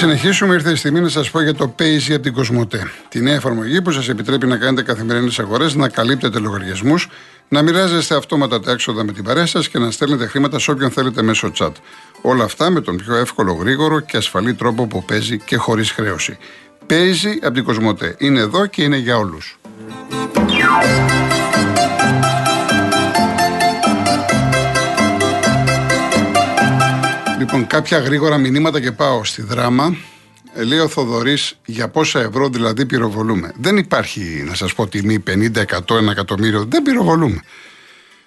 Πριν συνεχίσουμε, ήρθε η στιγμή να σας πω για το Paisy από την Κοσμοτέ. Τη νέα εφαρμογή που σας επιτρέπει να κάνετε καθημερινές αγορές, να καλύπτετε λογαριασμούς, να μοιράζεστε αυτόματα τα έξοδα με την παρέα σας και να στέλνετε χρήματα σε όποιον θέλετε μέσω chat. Όλα αυτά με τον πιο εύκολο, γρήγορο και ασφαλή τρόπο που παίζει και χωρίς χρέωση. Paisy από την Κοσμοτέ. Είναι εδώ και είναι για όλους. Λοιπόν, κάποια γρήγορα μηνύματα και πάω στη δράμα. Ε, λέει ο Θοδωρής για πόσα ευρώ δηλαδή πυροβολούμε. Δεν υπάρχει, να σας πω, τιμή 50, 100, 1 εκατομμύριο. Δεν πυροβολούμε.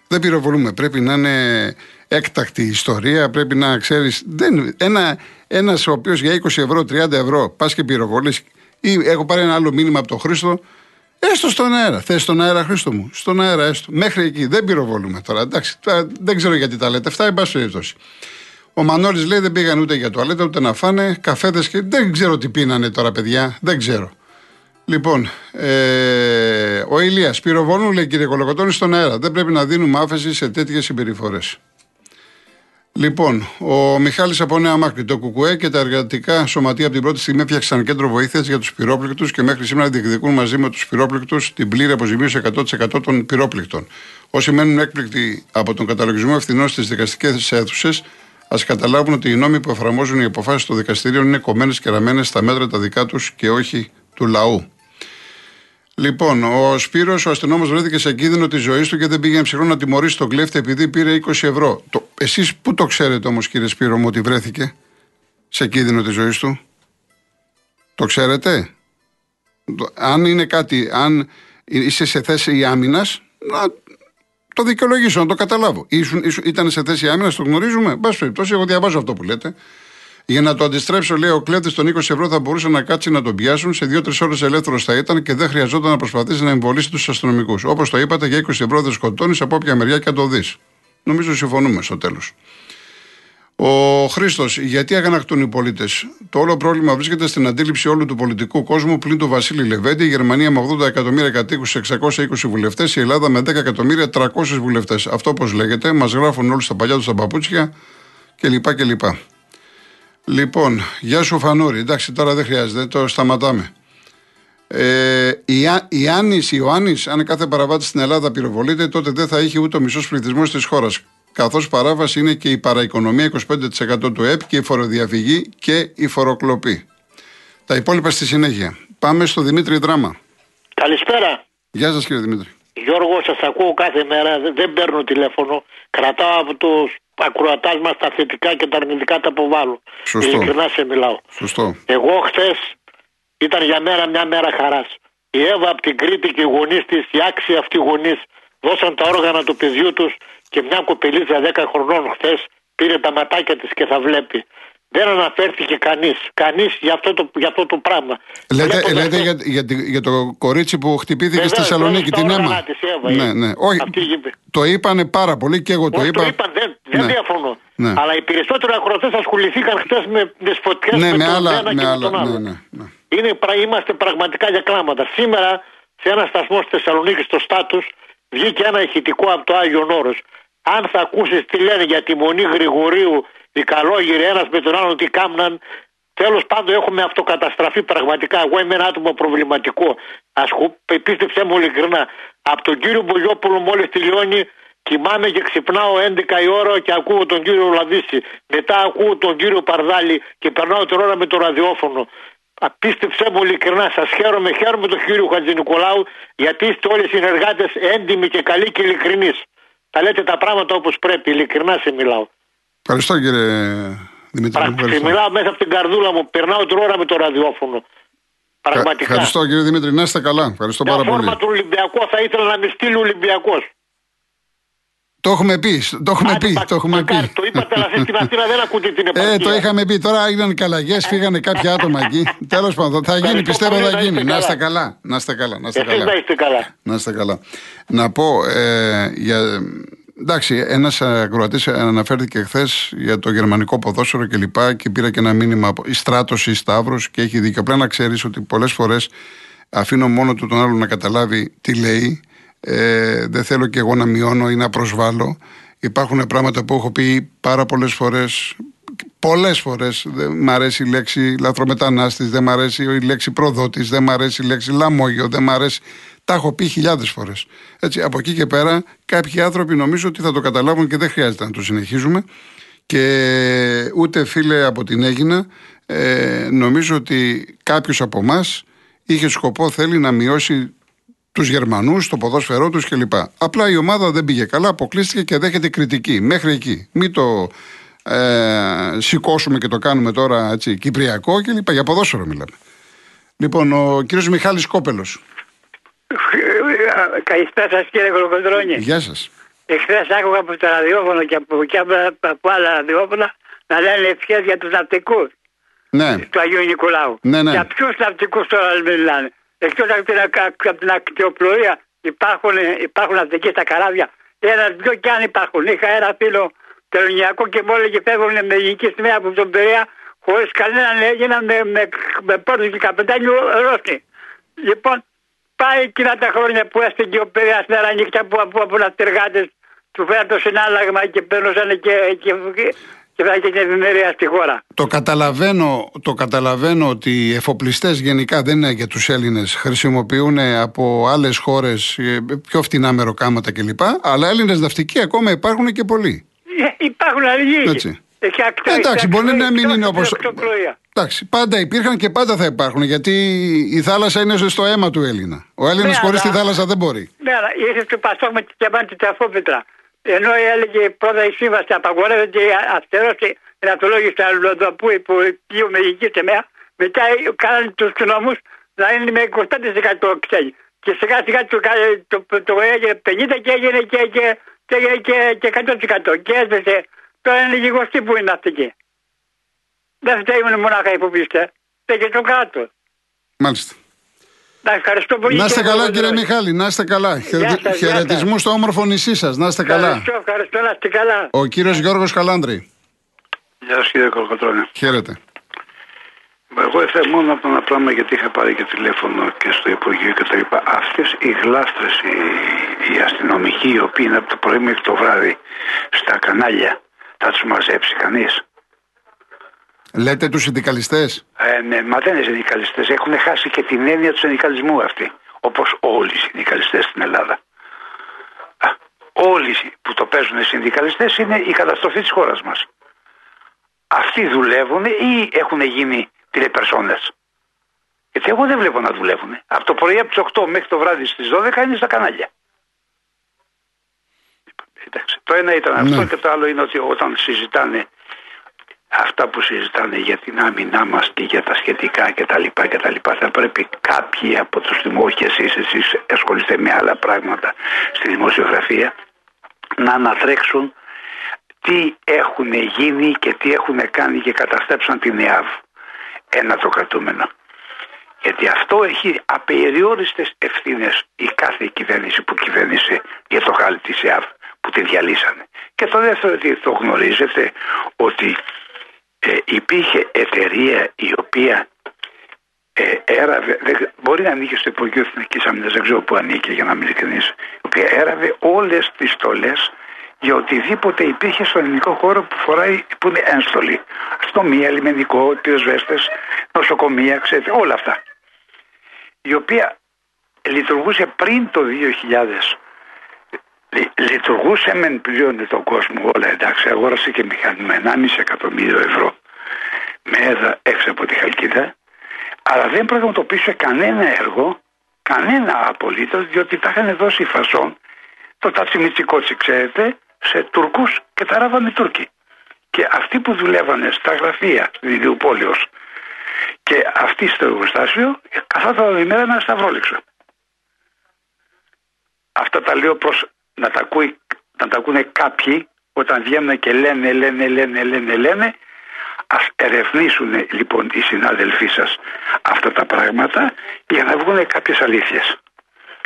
Δεν πυροβολούμε. Πρέπει να είναι έκτακτη ιστορία. Πρέπει να ξέρεις. Ένα ένας ο οποίος για 20 ευρώ, 30 ευρώ πας και πυροβολείς. Ή έχω πάρει ένα άλλο μήνυμα από τον Χρήστο. Έστω στον αέρα. Θες στον αέρα, Χρήστο μου. Στον αέρα, έστω. Μέχρι εκεί. Δεν πυροβολούμε τώρα. Εντάξει, δεν ξέρω γιατί τα λέτε αυτά. Εν πάση περιπτώσει. Ο Μανώλης λέει δεν πήγαν ούτε για τουαλέτα ούτε να φάνε καφέδες και δεν ξέρω τι πίνανε τώρα, παιδιά. Δεν ξέρω. Λοιπόν, ε, ο Ηλίας πυροβολούν, λέει κύριε Κολοκοτώνη, στον αέρα. Δεν πρέπει να δίνουμε άφεση σε τέτοιες συμπεριφορές. Λοιπόν, ο Μιχάλης από Νέα Μάκρη, το ΚΚΕ και τα εργατικά σωματεία από την πρώτη στιγμή έφτιαξαν κέντρο βοήθειας για τους πυρόπληκτους και μέχρι σήμερα διεκδικούν μαζί με τους πυρόπληκτους την πλήρη αποζημίωση 100% των πυρόπληκτων. Όσοι μένουν έκπληκτοι από τον καταλογισμό ευθυνών στις δικαστικές αίθουσες, Α καταλάβουν ότι οι νόμοι που εφαρμόζουν οι αποφάσεις των δικαστηρίων είναι κομμένες και ραμμένες στα μέτρα τα δικά τους και όχι του λαού. Λοιπόν, ο Σπύρος, ο αστυνόμος, βρέθηκε σε κίνδυνο της ζωής του και δεν πήγε ψυχρό να τιμωρήσει τον κλέφτη επειδή πήρε 20 ευρώ. Εσείς πού το ξέρετε όμως, κύριε Σπύρο, μου ότι βρέθηκε σε κίνδυνο της ζωής του; Το ξέρετε; Αν είναι κάτι, αν είσαι σε θέση άμυνας, να το δικαιολογήσω, να το καταλάβω. Ήσουν, ήσουν, ήταν σε θέση άμυνας, το γνωρίζουμε. Μπας περιπτώσει, εγώ διαβάζω αυτό που λέτε. Για να το αντιστρέψω, λέει ο κλέφτη των 20 ευρώ θα μπορούσε να κάτσει να τον πιάσουν. Σε 2-3 ώρες ελεύθερος θα ήταν και δεν χρειαζόταν να προσπαθήσει να εμβολήσει τους αστυνομικούς. Όπως το είπατε, για 20 ευρώ δεν σκοτώνεις από όποια μεριά και αν το δεις. Νομίζω συμφωνούμε στο τέλος. Ο Χρήστος, γιατί αγανακτούν οι πολίτες; Το όλο πρόβλημα βρίσκεται στην αντίληψη όλου του πολιτικού κόσμου πλην του Βασίλη Λεβέντη, η Γερμανία με 80 εκατομμύρια κατοίκους, 620 βουλευτές, η Ελλάδα με 10 εκατομμύρια 300 βουλευτές. Αυτό όπω λέγεται, μας γράφουν όλοι στα παλιά τους τα παπούτσια κλπ. κλπ. Λοιπόν, γεια σου Φανούρη. Εντάξει, τώρα δεν χρειάζεται, το σταματάμε. Ε, η, η Άννης Ιωάννης, αν κάθε παραβάτη στην Ελλάδα πυροβολείται, τότε δεν θα είχε ούτε ο μισός πληθυσμός της χώρας καθώς παράβαση είναι και η παραοικονομία 25% του ΕΠ και η φοροδιαφυγή και η φοροκλοπή. Τα υπόλοιπα στη συνέχεια. Πάμε στο Δημήτρη Δράμα. Καλησπέρα. Γεια σας κύριε Δημήτρη. Γιώργο, σας ακούω κάθε μέρα. Δεν παίρνω τηλέφωνο. Κρατάω από τους ακροατάς μας τα θετικά και τα αρνητικά τα αποβάλλω. Σωστό. Ειλικρινά σε μιλάω. Σωστό. Εγώ χθες ήταν για μέρα μια μέρα χαράς. Η Εύα από την Κρήτη και οι γονείς της, οι άξιοι αυτοί γονείς, δώσαν τα όργανα του παιδιού τους και μια κοπελίτσα 10 χρονών χθες πήρε τα ματάκια της και θα βλέπει. Δεν αναφέρθηκε κανείς. Κανείς για, αυτό το, για αυτό το πράγμα. Λέτε, λέτε για, για, για, το κορίτσι που χτυπήθηκε στη Θεσσαλονίκη, την αίμα. ναι, ναι. Όχι, το είπανε πάρα πολύ και εγώ το Όχι, είπα. Το είπαν, δεν, δεν ναι. διαφωνώ. Ναι. Αλλά οι περισσότεροι ακροτέ ασχοληθήκαν χθες με τι φωτιές ναι, με, με τον άλλα, ένα με και άλλα, με τον άλλο. ναι, ναι, ναι. Είναι, είμαστε πραγματικά για κλάματα. Σήμερα σε ένα σταθμό στη Θεσσαλονίκη στο Στάτους βγήκε ένα ηχητικό από το Άγιο Όρος αν θα ακούσεις τι λένε για τη μονή Γρηγορίου, οι καλόγυροι ένας με τον άλλον τι κάμναν, τέλος πάντων έχουμε αυτοκαταστραφεί πραγματικά. Εγώ είμαι ένα άτομο προβληματικό. Ασχου... Πίστεψέ μου ειλικρινά. Από τον κύριο Μπογιόπουλο μόλις τελειώνει, κοιμάμαι και ξυπνάω 11 η ώρα και ακούω τον κύριο Λαδίση. Μετά ακούω τον κύριο Παρδάλη και περνάω την ώρα με το ραδιόφωνο. Απίστεψέ μου ειλικρινά, σας χαίρομαι, χαίρομαι τον κύριο Χατζη Νικολάου, γιατί είστε όλοι συνεργάτες έντιμοι και καλοί και ειλικρινείς. Τα λέτε τα πράγματα όπως πρέπει, ειλικρινά σε μιλάω. Ευχαριστώ κύριε Δημήτρη. Πραγματικά. Μιλάω μέσα από την καρδούλα μου, περνάω την ώρα με το ραδιόφωνο. Πραγματικά. Ευχαριστώ κύριε Δημήτρη, να είστε καλά. Ευχαριστώ πάρα πολύ. Για του Ολυμπιακού θα ήθελα να με στείλει ο Ολυμπιακός. Το έχουμε πει. Το έχουμε πει. Το, έχουμε πει. το είπατε, αλλά στην Αθήνα δεν ακούτε την επαρχία. Ε, το είχαμε πει. Τώρα έγιναν καλλαγές, φύγανε κάποια άτομα εκεί. Τέλος πάντων, θα γίνει, πιστεύω θα γίνει. Να είστε καλά. Να είστε καλά. Να είστε καλά. Να είστε καλά. Να είστε καλά. Να πω ε, για. Εντάξει, ένας ακροατής αναφέρθηκε χθες για το γερμανικό ποδόσφαιρο και λοιπά και πήρα και ένα μήνυμα. Η στράτωση, η Σταύρος και έχει δίκιο. Πρέπει να ξέρεις ότι πολλές φορές αφήνω μόνο του τον άλλο να καταλάβει τι λέει ε, δεν θέλω και εγώ να μειώνω ή να προσβάλλω. Υπάρχουν πράγματα που έχω πει πάρα πολλές φορές Πολλές φορές δεν μ' αρέσει η λέξη λαθρομετανάστης, δεν μ' αρέσει η λέξη προδότης, δεν μ' αρέσει η λέξη λαμόγιο, δεν μ' αρέσει. Τα έχω πει χιλιάδες φορές. Έτσι, από εκεί και πέρα, κάποιοι άνθρωποι νομίζω ότι θα το καταλάβουν και δεν χρειάζεται να το συνεχίζουμε. Και ούτε φίλε από την Έγινα, ε, νομίζω ότι κάποιος από εμάς είχε σκοπό, θέλει να μειώσει τους Γερμανούς, το ποδόσφαιρό τους κλπ. Απλά η ομάδα δεν πήγε καλά, αποκλείστηκε και δέχεται κριτική. Μέχρι εκεί. Μην το ε, σηκώσουμε και το κάνουμε τώρα έτσι, κυπριακό κλπ. Για ποδόσφαιρο μιλάμε. Λοιπόν, ο κύριος Μιχάλης Κόπελος. Καλησπέρα σας κύριε Κολοκοντρόνη. Γεια σας. Εχθές άκουγα από το ραδιόφωνο και από, και από άλλα ραδιόφωνα να λένε ευχές για τους ναυτικούς Ναι, του Αγίου Νικολάου. Ναι, ναι. Για ποιους ναυτικούς τώρα μιλάνε; Εκτός από την, από την ακτιοπλοεία υπάρχουν, υπάρχουν ναυτικοί στα καράβια. Ένα-δυο κι αν υπάρχουν. Είχα ένα φίλο τελωνιακό και μου έλεγε φεύγουν με ελληνική σημαία από τον Περέα χωρίς κανέναν έγιναν με, με, με πόρτους και καπετάνιου Ρώσοι. Λοιπόν, πάει εκείνα τα χρόνια που έστειλε ο Περέα μέρα νύχτα που από, από ναυτεργάτε του φέραν το συνάλλαγμα και παίρνουσαν και, και, και θα την ευημερία στη χώρα. Το καταλαβαίνω, το καταλαβαίνω ότι οι εφοπλιστές γενικά δεν είναι για τους Έλληνες. Χρησιμοποιούν από άλλες χώρες πιο φτηνά μεροκάματα κλπ. Αλλά Έλληνες ναυτικοί ακόμα υπάρχουν και πολλοί. Ε, υπάρχουν αλληλοί. Έτσι. Εντάξει, μπορεί να μην είναι όπω. Εντάξει, πάντα υπήρχαν και πάντα θα υπάρχουν γιατί η θάλασσα είναι στο αίμα του Έλληνα. Ο Έλληνας Ναι, χωρίς τη αλλά- θάλασσα δεν μπορεί. Ναι, αλλά ήρθε το Πασόκ με τη διαμάντη ταφόπετρα. Ενώ έλεγε πρώτα η σύμβαση απαγορεύεται η αστερώση ενατολόγηση αλλοδαπού που πλοίο με υγική τεμέα. Μετά κάνανε τους νόμους να είναι με 25% ξένοι. Και σιγά σιγά το, το, το, το έγινε 50 και έγινε και, και, και, έγινε και, και 100%. Και έσβησε. Τώρα είναι λιγοστή που είναι ναυτική. Δεν φταίουν μονάχα οι υποπίστε. Φταίει και το κράτος. Μάλιστα. Να ευχαριστώ πολύ. Να είστε κύριε καλά, Κολοκοντρώνη. κύριε Μιχάλη, να είστε καλά. Γεια σας, γεια σας. Χαιρετισμού στο όμορφο νησί σας, να είστε καλά. Ευχαριστώ, ευχαριστώ, να είστε καλά. Ο κύριος Γιώργος Καλάνδρη. Γεια σας κύριε Κολοκοτρώνη. Χαίρετε. Εγώ ήθελα μόνο από ένα πράγμα γιατί είχα πάρει και τηλέφωνο και στο Υπουργείο και τα λοιπά. Αυτές οι γλάστρες, οι, οι αστυνομικοί οι οποίοι είναι από το πρωί μέχρι το βράδυ στα κανάλια θα τους μαζέψει κανείς; Λέτε τους συνδικαλιστές; Ε, ναι, μα δεν είναι συνδικαλιστές. Έχουν χάσει και την έννοια του συνδικαλισμού αυτοί. Όπως όλοι οι συνδικαλιστές στην Ελλάδα. Α, όλοι που το παίζουν οι συνδικαλιστές είναι η καταστροφή της χώρας μας. Αυτοί δουλεύουν ή έχουν γίνει τηλεπερσόνες; Γιατί εγώ δεν βλέπω να δουλεύουν. Από το πρωί από τις 8 μέχρι το βράδυ στις 12 είναι στα κανάλια. Εντάξει, το ένα ήταν αυτό Ναι. και το άλλο είναι ότι όταν συζητάνε αυτά που συζητάνε για την άμυνά μας και για τα σχετικά και τα λοιπά και τα λοιπά θα πρέπει κάποιοι από τους δημόσιους εσείς, εσείς ασχολείστε με άλλα πράγματα στη δημοσιογραφία να ανατρέξουν τι έχουν γίνει και τι έχουν κάνει και καταστρέψαν την ΕΑΒ. Ένα το κρατούμενο. Γιατί αυτό έχει απεριόριστες ευθύνες η κάθε κυβέρνηση που κυβέρνησε για το χάλι της ΕΑΒ που τη διαλύσανε. Και το δεύτερο ότι το γνωρίζετε ότι ε, υπήρχε εταιρεία η οποία ε, έραβε, δεν- μπορεί να ανήκει στο Υπουργείο Εθνικής Άμυνα, δεν ξέρω πού ανήκει για να μην ειλικρινής, η οποία έραβε όλες τις στολές για οτιδήποτε υπήρχε στο ελληνικό χώρο που φοράει, που είναι ένστολη. Αστυνομία, λιμενικό, πυροσβέστες, νοσοκομεία, ξέρετε, όλα αυτά. Η οποία λειτουργούσε πριν το 2000. Λει- Λειτουργούσε μεν πλήρωνε τον κόσμο όλα εντάξει αγόρασε και μηχάνημα 1,5 εκατομμύριο ευρώ με έδρα έξω από τη Χαλκίδα αλλά δεν πραγματοποίησε κανένα έργο, κανένα απολύτως, διότι τα είχαν δώσει η Φασόν, το τατσιμιτσικότσι, ξέρετε, σε Τουρκού και τα ράβανε οι Τούρκοι. Και αυτοί που δουλεύανε στα γραφεία στην Ηλιουπόλεως και αυτοί στο εργοστάσιο, καθόταν ημέρα με ένα σταυρόληξο. Αυτά τα λέω προς να τα, ακούει, να τα ακούνε κάποιοι όταν βγαίνουν και λένε, λένε, λένε, λένε, λένε Ας ερευνήσουν λοιπόν οι συνάδελφοί σας αυτά τα πράγματα για να βγουν κάποιες αλήθειες.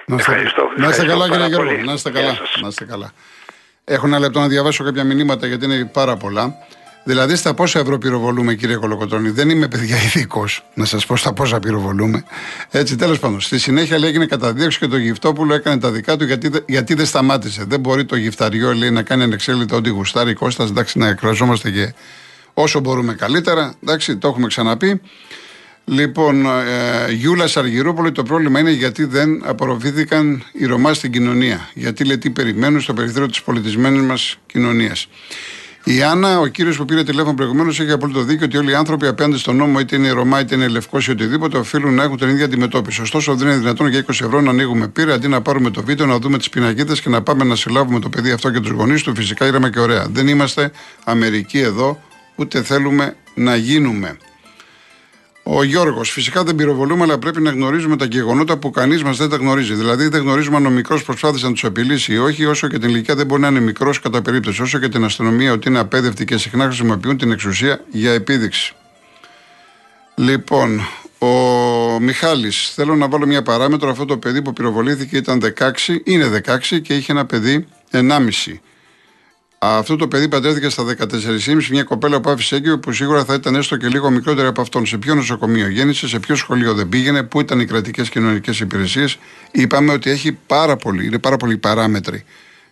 Να είστε, Ευχαριστώ, να είστε ευχαριστώ καλά, κύριε πάρα Γιώργο. πολύ. Να είστε Γεια καλά. σας. Να είστε καλά. Έχω ένα λεπτό να διαβάσω κάποια μηνύματα γιατί είναι πάρα πολλά. Δηλαδή, στα πόσα ευρώ πυροβολούμε, κύριε Κολοκοτρόνη. Δεν είμαι παιδιά ειδικός να σας πω στα πόσα πυροβολούμε. Έτσι, τέλος πάντων. Στη συνέχεια λέει έγινε καταδίωξη και το γυφτόπουλο έκανε τα δικά του γιατί, δε- γιατί δεν σταμάτησε. Δεν μπορεί το γυφταριό λέει, να κάνει ανεξέλεγκτα ό,τι γουστάρει. Κώστας, εντάξει, να εκφραζόμαστε και όσο μπορούμε καλύτερα. Εντάξει, το έχουμε ξαναπεί. Λοιπόν, ε, Γιούλα Αργυρούπολη, το πρόβλημα είναι γιατί δεν απορροφήθηκαν οι Ρωμά στην κοινωνία. Γιατί λέει τι περιμένουν στο περιθώριο της πολιτισμένης μας κοινωνίας. Η Άννα, ο κύριος που πήρε τηλέφωνο προηγουμένως, έχει απόλυτο δίκιο ότι όλοι οι άνθρωποι απέναντι στον νόμο, είτε είναι Ρωμά είτε είναι Λευκός ή οτιδήποτε, οφείλουν να έχουν την ίδια αντιμετώπιση. Ωστόσο, δεν είναι δυνατόν για 20 ευρώ να ανοίγουμε πύρα αντί να πάρουμε το βίντεο, να δούμε τις πινακίδες και να πάμε να συλλάβουμε το παιδί αυτό και τους γονείς του. Φυσικά ήρεμα και ωραία. Δεν είμαστε Αμερικοί εδώ, ούτε θέλουμε να γίνουμε. Ο Γιώργος, φυσικά δεν πυροβολούμε, αλλά πρέπει να γνωρίζουμε τα γεγονότα που κανείς μας δεν τα γνωρίζει. Δηλαδή, δεν γνωρίζουμε αν ο μικρός προσπάθησε να τους απειλήσει ή όχι, όσο και την ηλικία δεν μπορεί να είναι μικρός κατά περίπτωση, όσο και την αστυνομία ότι είναι απέδευτη και συχνά χρησιμοποιούν την εξουσία για επίδειξη. Λοιπόν, ο Μιχάλης, θέλω να βάλω μια παράμετρο. Αυτό το παιδί που πυροβολήθηκε ήταν 16, είναι 16 και είχε ένα παιδί 1,5. Αυτό το παιδί παντρεύτηκε στα 14,5 μια κοπέλα που άφησε έγκυο που σίγουρα θα ήταν έστω και λίγο μικρότερη από αυτόν. Σε ποιο νοσοκομείο γέννησε, σε ποιο σχολείο δεν πήγαινε, πού ήταν οι κρατικές κοινωνικές υπηρεσίες. Είπαμε ότι έχει πάρα πολύ, είναι πάρα πολλοί παράμετροι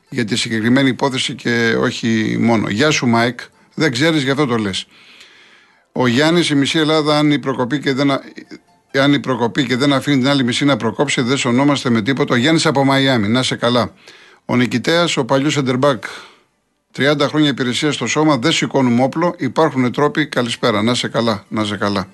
για τη συγκεκριμένη υπόθεση και όχι μόνο. Γεια σου, Μάικ. Δεν ξέρεις, γι' αυτό το λες. Ο Γιάννης, η μισή Ελλάδα, αν η προκοπή και δεν, αν η προκοπή και δεν αφήνει την άλλη μισή να προκόψει, δεν σωνόμαστε με τίποτα. Ο Γιάννης από Μαϊάμι, να σε καλά. Ο Νικητέας, ο παλιός Εντερμπάκ, 30 χρόνια υπηρεσία στο σώμα, δεν σηκώνουμε όπλο. Υπάρχουν τρόποι. Καλησπέρα. Να σε καλά. Να σε καλά.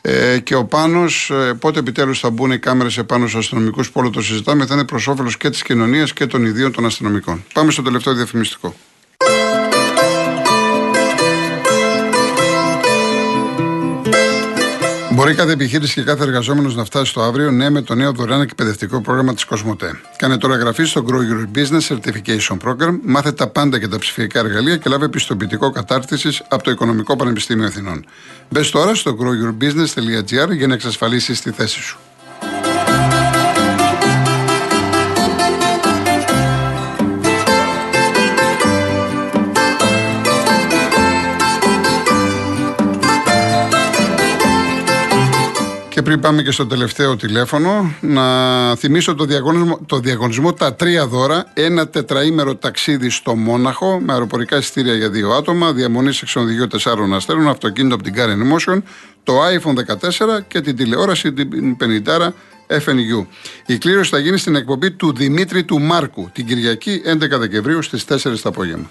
Ε, και ο Πάνος, ε, πότε επιτέλους θα μπουν οι κάμερες επάνω στους αστυνομικούς που όλο το συζητάμε, θα είναι προς όφελος και της κοινωνίας και των ιδίων των αστυνομικών. Πάμε στο τελευταίο διαφημιστικό. Μπορεί κάθε επιχείρηση και κάθε εργαζόμενος να φτάσει στο αύριο, ναι, με το νέο δωρεάν εκπαιδευτικό πρόγραμμα της Κοσμοτέ. Κάνε τώρα εγγραφή στο Grow Your Business Certification Program, μάθε τα πάντα και τα ψηφιακά εργαλεία και λάβε πιστοποιητικό κατάρτισης από το Οικονομικό Πανεπιστήμιο Αθηνών. Μπες τώρα στο growyourbusiness.gr για να εξασφαλίσεις τη θέση σου. Πριν πάμε και στο τελευταίο τηλέφωνο, να θυμίσω το διαγωνισμό, το διαγωνισμό τα τρία δώρα. Ένα τετραήμερο ταξίδι στο Μόναχο με αεροπορικά εισιτήρια για δύο άτομα, διαμονή σε ξενοδοχείο τεσσάρων αστέρων, αυτοκίνητο από την Karen Motion, το iPhone 14 και την τηλεόραση την 50 FNU. Η κλήρωση θα γίνει στην εκπομπή του Δημήτρη του Μάρκου την Κυριακή 11 Δεκεμβρίου στις 4 το απόγευμα.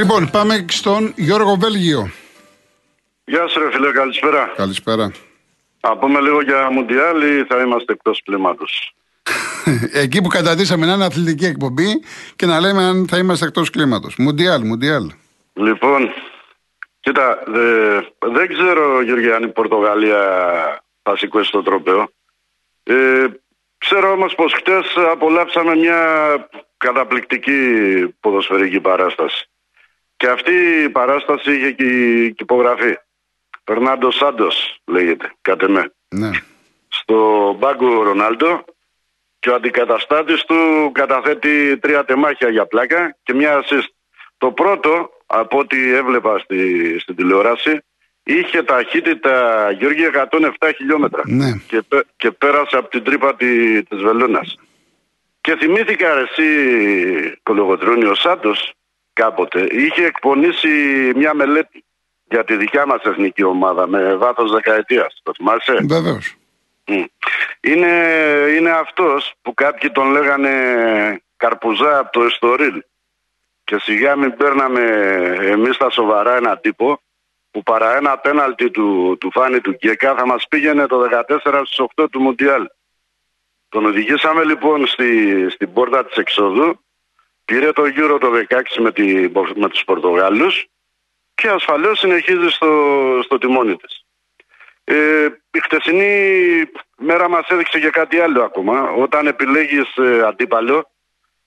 Λοιπόν, πάμε στον Γιώργο Βέλγιο. Γεια σου ρε φίλε, καλησπέρα. Καλησπέρα. Α πούμε λίγο για Μουντιάλ ή θα είμαστε εκτός κλίματος. Εκεί που κατατήσαμε να είναι αθλητική εκπομπή και να λέμε αν θα είμαστε εκτός κλίματος. Μουντιάλ, Μουντιάλ. Λοιπόν, κοίτα, δε, δεν ξέρω Γιώργη αν η Πορτογαλία θα σηκώσει το τρόπαιο. Ε, ξέρω όμως πως χτες απολαύσαμε μια καταπληκτική ποδοσφαιρική παράσταση. Και αυτή η παράσταση είχε και, και υπογραφή. Περνάντο Σάντος λέγεται, κατά με. Ναι. Στο μπάγκο Ρονάλντο και ο αντικαταστάτης του καταθέτει τρία τεμάχια για πλάκα και μια assist. Το πρώτο, από ό,τι έβλεπα στη, στην τηλεόραση, είχε ταχύτητα Γιώργη 107 χιλιόμετρα Ναι. και, πέ- και πέρασε από την τρύπα τη, της Βελούνας. Και θυμήθηκα ρε, εσύ Κολογοτρώνη ο Σάντος κάποτε είχε εκπονήσει μια μελέτη για τη δικιά μας εθνική ομάδα με βάθος δεκαετίας. Το θυμάσαι; Βεβαίως. Μμ. Είναι, είναι αυτός που κάποιοι τον λέγανε καρπουζά από το Εστορίλ και σιγά μην παίρναμε εμείς τα σοβαρά ένα τύπο που παρά ένα πέναλτι του, του Φάνη του Γκέκα θα μας πήγαινε το 14 στις 8 του Μουντιάλ. Τον οδηγήσαμε λοιπόν στη, στην πόρτα της εξόδου πήρε το Euro το 16 με, τη, με τους Πορτογάλους και ασφαλώς συνεχίζει στο, στο τιμόνι της. Ε, η χτεσινή μέρα μας έδειξε και κάτι άλλο ακόμα. Όταν επιλέγεις ε, αντίπαλο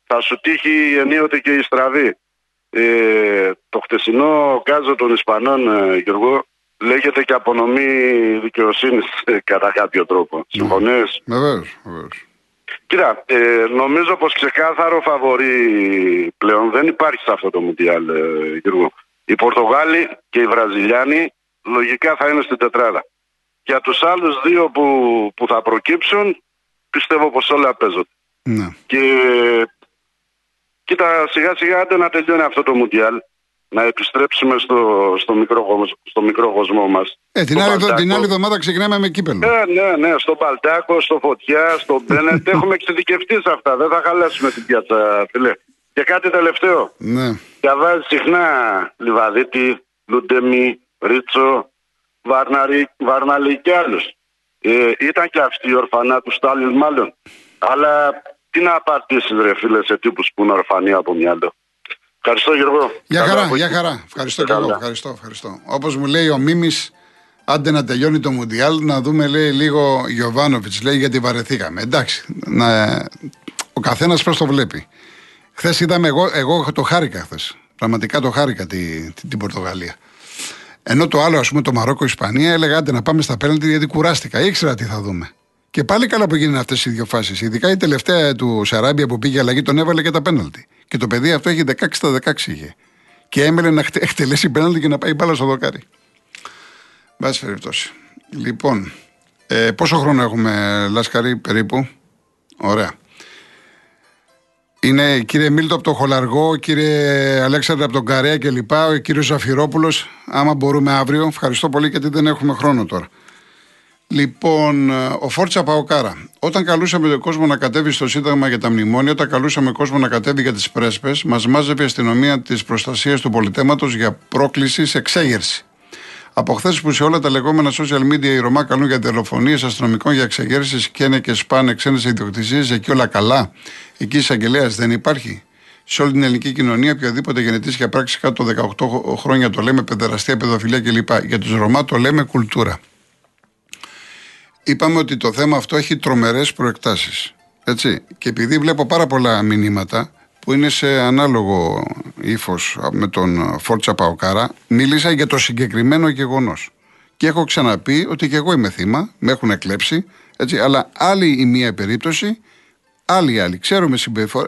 θα σου τύχει ενίοτε και η στραβή. Ε, το χτεσινό κάζο των Ισπανών, ε, Γιώργο, λέγεται και απονομή δικαιοσύνης κατά κάποιο τρόπο. Συμφωνείς; Βεβαίως, βεβαίως. Κοίτα, ε, νομίζω πως ξεκάθαρο φαβορή πλέον δεν υπάρχει σε αυτό το Μουντιάλ, ε, Γιώργο. Οι Πορτογάλοι και οι Βραζιλιάνοι λογικά θα είναι στην τετράδα. Για τους άλλους δύο που, που θα προκύψουν, πιστεύω πως όλα παίζονται. Ναι. Και κοίτα, σιγά σιγά άντε να τελειώνει αυτό το Μουντιάλ. Να επιστρέψουμε στο, στο, μικρό, κοσμο- στο μικρό κοσμό μας. Ε, την, Στο άλλη, Παλτάκο. την άλλη εβδομάδα ξεκινάμε με κύπελο. Ναι, ναι, ναι, στο Παλτάκο, στο Φωτιά, στο Μπένετ. Έχουμε εξειδικευτεί σε αυτά. Δεν θα χαλάσουμε την πιάτσα, φίλε. Και κάτι τελευταίο. Ναι. Διαβάζει συχνά Λιβαδίτη, Λουντεμί, Ρίτσο, Βαρναρι, Βαρναλή και άλλους. Ε, ήταν και αυτοί οι ορφανά του Στάλιν, μάλλον. Αλλά τι να απαντήσει, ρε φίλε, σε τύπους που είναι ορφανοί από μυαλό. Ευχαριστώ, Γιώργο. Για Καλά χαρά, από για εκεί. χαρά. Ευχαριστώ και εγώ. Καλά. Ευχαριστώ, ευχαριστώ. Όπως μου λέει ο Μίμης, άντε να τελειώνει το Μουντιάλ, να δούμε λέει λίγο Γιωβάνοβιτς, λέει γιατί βαρεθήκαμε. Εντάξει, να, ο καθένας πώς το βλέπει. Χθες είδαμε, εγώ, εγώ το χάρηκα χθες. Πραγματικά το χάρηκα τη, τη- την Πορτογαλία. Ενώ το άλλο, ας πούμε, το Μαρόκο-Ισπανία, έλεγα άντε να πάμε στα πέναλτι γιατί κουράστηκα. Ήξερα τι θα δούμε. Και πάλι καλά που γίνανε αυτές οι δύο φάσεις. Ειδικά η τελευταία του Σαράμπια που πήγε αλλαγή τον έβαλε και τα πέναλτι. Και το παιδί αυτό έχει 16 στα 16 είχε. Και έμελε να χτε- εκτελέσει πέναλτι και να πάει μπάλα στο δοκάρι. Βάση περιπτώσει. Λοιπόν, ε, πόσο χρόνο έχουμε, Λάσκαρη, περίπου; Ωραία. Είναι κύριε Μίλτο από το Χολαργό, κύριε Αλέξανδρο από τον Καρέα κλπ. Ο κύριος Ζαφυρόπουλο. Άμα μπορούμε αύριο. Ευχαριστώ πολύ γιατί δεν έχουμε χρόνο τώρα. Λοιπόν, ε, ο Φόρτσα Παοκάρα. Όταν καλούσαμε τον κόσμο να κατέβει στο Σύνταγμα για τα μνημόνια, όταν καλούσαμε τον κόσμο να κατέβει για τις πρέσπες, μας μάζευε η αστυνομία της προστασίας του πολιτέματο για πρόκληση σε εξέγερση. Από χθες που σε όλα τα λεγόμενα social media οι Ρωμά καλούν για δολοφονίες αστυνομικών για εξεγέρσει, καίνε και σπάνε ξένες ιδιοκτησίες, εκεί όλα καλά. Εκεί εισαγγελέα δεν υπάρχει. Σε όλη την ελληνική κοινωνία, οποιαδήποτε γενετήσια πράξη κάτω από 18 χρόνια το λέμε παιδεραστία, παιδοφιλία κλπ. Για τους Ρωμά το λέμε κουλτούρα. Είπαμε ότι το θέμα αυτό έχει τρομερές προεκτάσεις. Έτσι. Και επειδή βλέπω πάρα πολλά μηνύματα που είναι σε ανάλογο ύφος με τον Φόρτσα Παοκάρα, μίλησα για το συγκεκριμένο γεγονός. Και έχω ξαναπεί ότι και εγώ είμαι θύμα, με έχουν εκλέψει, έτσι, αλλά άλλη η μία περίπτωση, άλλη η άλλη. Ξέρουμε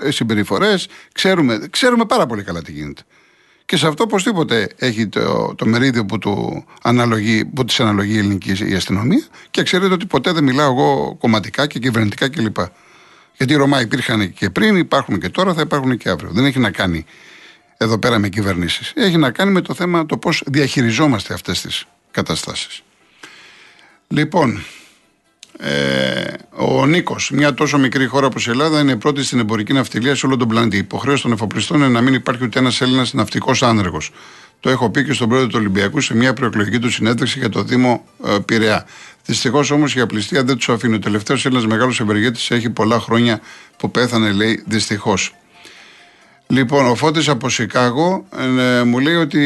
συμπεριφορές, ξέρουμε, ξέρουμε πάρα πολύ καλά τι γίνεται. Και σε αυτό οπωσδήποτε έχει το, το μερίδιο που, του αναλογεί, που της αναλογεί η ελληνική η αστυνομία και ξέρετε ότι ποτέ δεν μιλάω εγώ κομματικά και κυβερνητικά κλπ. Γιατί οι Ρωμά υπήρχαν και πριν, υπάρχουν και τώρα, θα υπάρχουν και αύριο. Δεν έχει να κάνει εδώ πέρα με κυβερνήσεις. Έχει να κάνει με το θέμα το πώς διαχειριζόμαστε αυτές τις καταστάσεις. Λοιπόν, ε, ο Νίκος, μια τόσο μικρή χώρα όπως η Ελλάδα, είναι πρώτη στην εμπορική ναυτιλία σε όλο τον πλανήτη. Η υποχρέωση των εφοπλιστών είναι να μην υπάρχει ούτε ένας Έλληνας ναυτικός άνεργος. Το έχω πει και στον πρόεδρο του Ολυμπιακού σε μια προεκλογική του συνέντευξη για το Δήμο ε, Πειραιά. Δυστυχώς όμως η απληστία δεν τους αφήνει. Ο τελευταίος Έλληνας μεγάλος ευεργέτης έχει πολλά χρόνια που πέθανε, λέει, δυστυχώς. Λοιπόν, ο Φώτης από Σικάγο ε, μου λέει ότι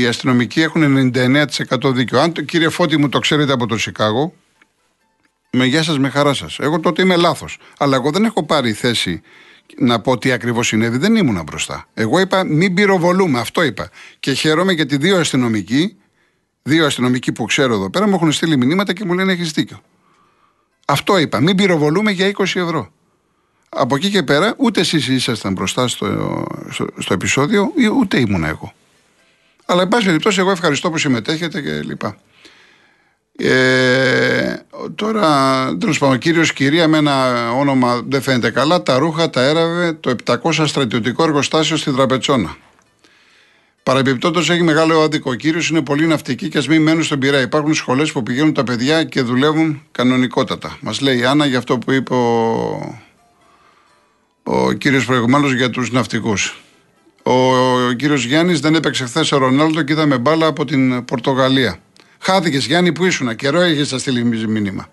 οι αστυνομικοί έχουν 99% δίκιο. Αν το, κύριε Φώτη μου το ξέρετε από το Σικάγο, με γεια σας, με χαρά σας. Εγώ τότε είμαι λάθος. Αλλά εγώ δεν έχω πάρει θέση να πω τι ακριβώς συνέβη. Δεν ήμουνα μπροστά. Εγώ είπα μην πυροβολούμε. Αυτό είπα. Και χαίρομαι γιατί δύο αστυνομικοί, δύο αστυνομικοί που ξέρω εδώ πέρα, μου έχουν στείλει μηνύματα και μου λένε έχεις δίκιο. Αυτό είπα. Μην πυροβολούμε για 20 ευρώ. Από εκεί και πέρα, ούτε εσείς ήσασταν μπροστά στο, στο, στο επεισόδιο, ούτε ήμουνα εγώ. Αλλά, εν πάση περιπτώσει, εγώ ευχαριστώ που συμμετέχετε και λοιπά. Ε, τώρα, τέλος πάντων, ο κύριος Κυρία με ένα όνομα δεν φαίνεται καλά, τα ρούχα τα έραβε το 700 στρατιωτικό εργοστάσιο στη Τραπετσόνα. Παρεμπιπτόντως έχει μεγάλο άδικο. Ο κύριος είναι πολύ ναυτική και ας μην μένουν στον πειρά. Υπάρχουν σχολές που πηγαίνουν τα παιδιά και δουλεύουν κανονικότατα. Μας λέει η Άννα για αυτό που είπε ο, ο κύριος προηγουμένως για τους ναυτικούς. Ο, ο κύριος Γιάννης δεν έπαιξε χθες ο Ρονάλντο και είδαμε μπάλα από την Πορτογαλία. Χάθηκες Γιάννη που ήσουν. Καιρό έχεις σα στείλεις μήνυμα.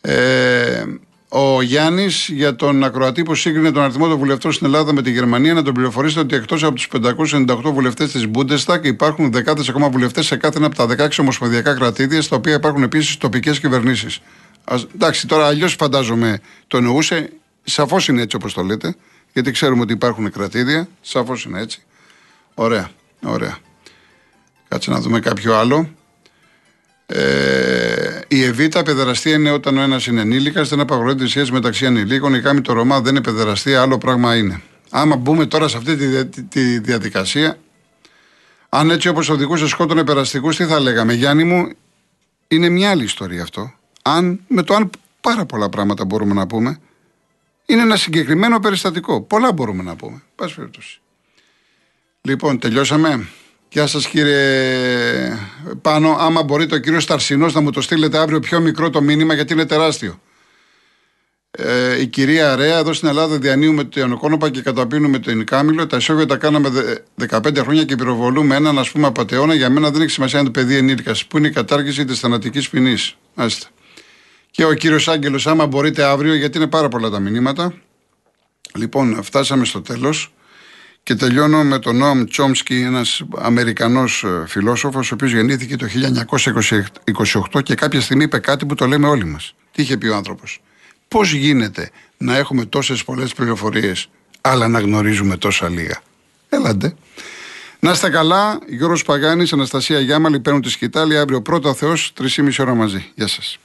Ε, ο Γιάννης για τον ακροατή που σύγκρινε τον αριθμό των βουλευτών στην Ελλάδα με τη Γερμανία να τον πληροφορήσετε ότι εκτός από τους 598 βουλευτές της Bundestag υπάρχουν δεκάδες ακόμα βουλευτές σε κάθε ένα από τα 16 ομοσπονδιακά κρατήδια, στα οποία υπάρχουν επίσης τοπικές κυβερνήσεις. Εντάξει, τώρα αλλιώς φαντάζομαι το εννοούσε. Σαφώς είναι έτσι όπως το λέτε, γιατί ξέρουμε ότι υπάρχουν κρατήδια. Σαφώς είναι έτσι. Ωραία, ωραία. Κάτσε να δούμε κάποιο άλλο. Ε, η Εβίτα παιδεραστία είναι όταν ο ένας είναι ενήλικας, δεν απαγορεύεται η σχέση μεταξύ ανηλίκων. Η κάμη το Ρωμά δεν είναι παιδεραστία, άλλο πράγμα είναι. Άμα μπούμε τώρα σε αυτή τη, δια- τη- τη διαδικασία, αν έτσι όπως οδηγούσε σκότωνε περαστικού, τι θα λέγαμε, Γιάννη μου, είναι μια άλλη ιστορία αυτό. Αν, με το αν πάρα πολλά πράγματα μπορούμε να πούμε. Είναι ένα συγκεκριμένο περιστατικό. Πολλά μπορούμε να πούμε. Πάση περιπτώσει. Λοιπόν, τελειώσαμε. Γεια σας κύριε Πάνο. Άμα μπορείτε ο κύριο Σταρσινός να μου το στείλετε αύριο πιο μικρό το μήνυμα γιατί είναι τεράστιο. Ε, η κυρία Ρέα, εδώ στην Ελλάδα διανύουμε το Ιωνοκόνοπα και καταπίνουμε το Ινκάμιλο. Τα ισόβια τα κάναμε δε- 15 χρόνια και πυροβολούμε έναν ας πούμε απαταιώνα. Για μένα δεν έχει σημασία αν το παιδί ενήλικας. Πού είναι η κατάργηση της θανατικής ποινής. Μάλιστα. Και ο κύριος Άγγελος, άμα μπορείτε αύριο, γιατί είναι πάρα πολλά τα μηνύματα. Λοιπόν, φτάσαμε στο τέλος. Και τελειώνω με τον Νόμ Τσόμσκι, ένας Αμερικανός φιλόσοφος, ο οποίος γεννήθηκε το 1928 και κάποια στιγμή είπε κάτι που το λέμε όλοι μας. Τι είχε πει ο άνθρωπος; Πώς γίνεται να έχουμε τόσες πολλές πληροφορίες, αλλά να γνωρίζουμε τόσα λίγα; Έλαντε. Να είστε καλά. Γιώργος Παγάνης, Αναστασία Γιάμαλη παίρνουν τη σκητάλη. Αύριο πρώτα Θεός, 3,5 ώρα μαζί. Γεια σας.